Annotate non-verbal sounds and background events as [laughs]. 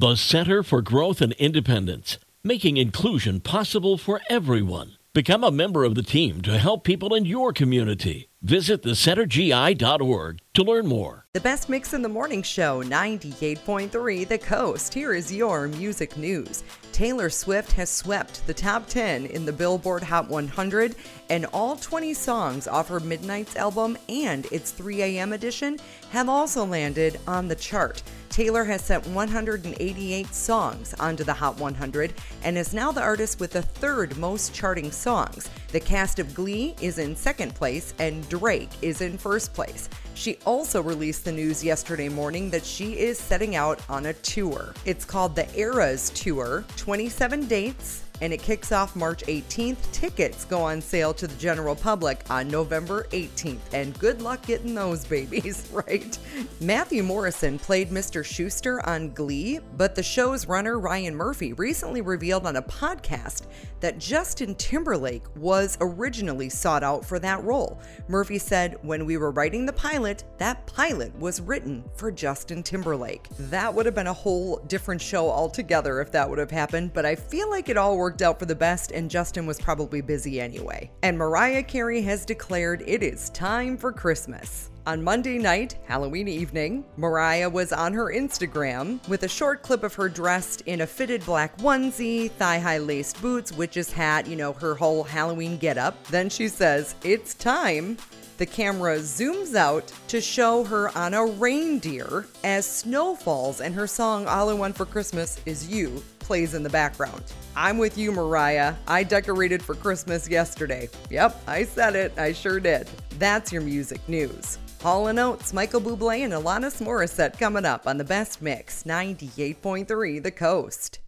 The Center for Growth and Independence, making inclusion possible for everyone. Become a member of the team to help people in your community. Visit thecentergi.org to learn more. The best mix in the morning show, 98.3 The Coast. Here is your music news. Taylor Swift has swept the top 10 in the Billboard Hot 100, and all 20 songs off her Midnights album and its 3 a.m. edition have also landed on the chart. Taylor has sent 188 songs onto the Hot 100 and is now the artist with the third most charting songs. The cast of Glee is in second place and Drake is in first place. She also released the news yesterday morning that she is setting out on a tour. It's called the Eras Tour, 27 dates, and it kicks off March 18th. Tickets go on sale to the general public on November 18th, and good luck getting those babies, [laughs] right? Matthew Morrison played Mr. Schuester on Glee, but the show's runner Ryan Murphy recently revealed on a podcast that Justin Timberlake was originally sought out for that role. Murphy said, When we were writing the pilot, that pilot was written for Justin Timberlake. That would have been a whole different show altogether if that would have happened, but I feel like it all worked worked out for the best, and Justin was probably busy anyway. And Mariah Carey has declared it is time for Christmas. On Monday night, Halloween evening, Mariah was on her Instagram with a short clip of her dressed in a fitted black onesie, thigh high laced boots, witch's hat, you know, her whole Halloween getup. Then she says, It's time. The camera zooms out to show her on a reindeer as snow falls and her song All I Want for Christmas Is You plays in the background. I'm with you, Mariah. I decorated for Christmas yesterday. Yep, I said it. I sure did. That's your music news. Hall & Oates, Michael Bublé, and Alanis Morissette coming up on the Best Mix 98.3 The Coast.